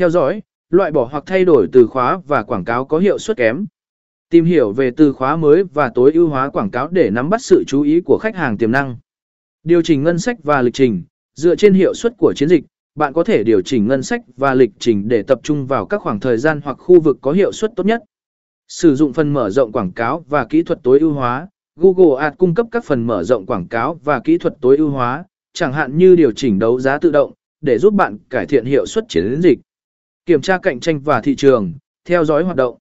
Theo dõi, loại bỏ hoặc thay đổi từ khóa và quảng cáo có hiệu suất kém. Tìm hiểu về từ khóa mới và tối ưu hóa quảng cáo để nắm bắt sự chú ý của khách hàng tiềm năng. Điều chỉnh ngân sách và lịch trình, dựa trên hiệu suất của chiến dịch, bạn có thể điều chỉnh ngân sách và lịch trình để tập trung vào các khoảng thời gian hoặc khu vực có hiệu suất tốt nhất. Sử dụng phần mở rộng quảng cáo và kỹ thuật tối ưu hóa. Google Ads cung cấp các phần mở rộng quảng cáo và kỹ thuật tối ưu hóa, chẳng hạn như điều chỉnh đấu giá tự động, để giúp bạn cải thiện hiệu suất chiến dịch. Kiểm tra cạnh tranh và thị trường, theo dõi hoạt động.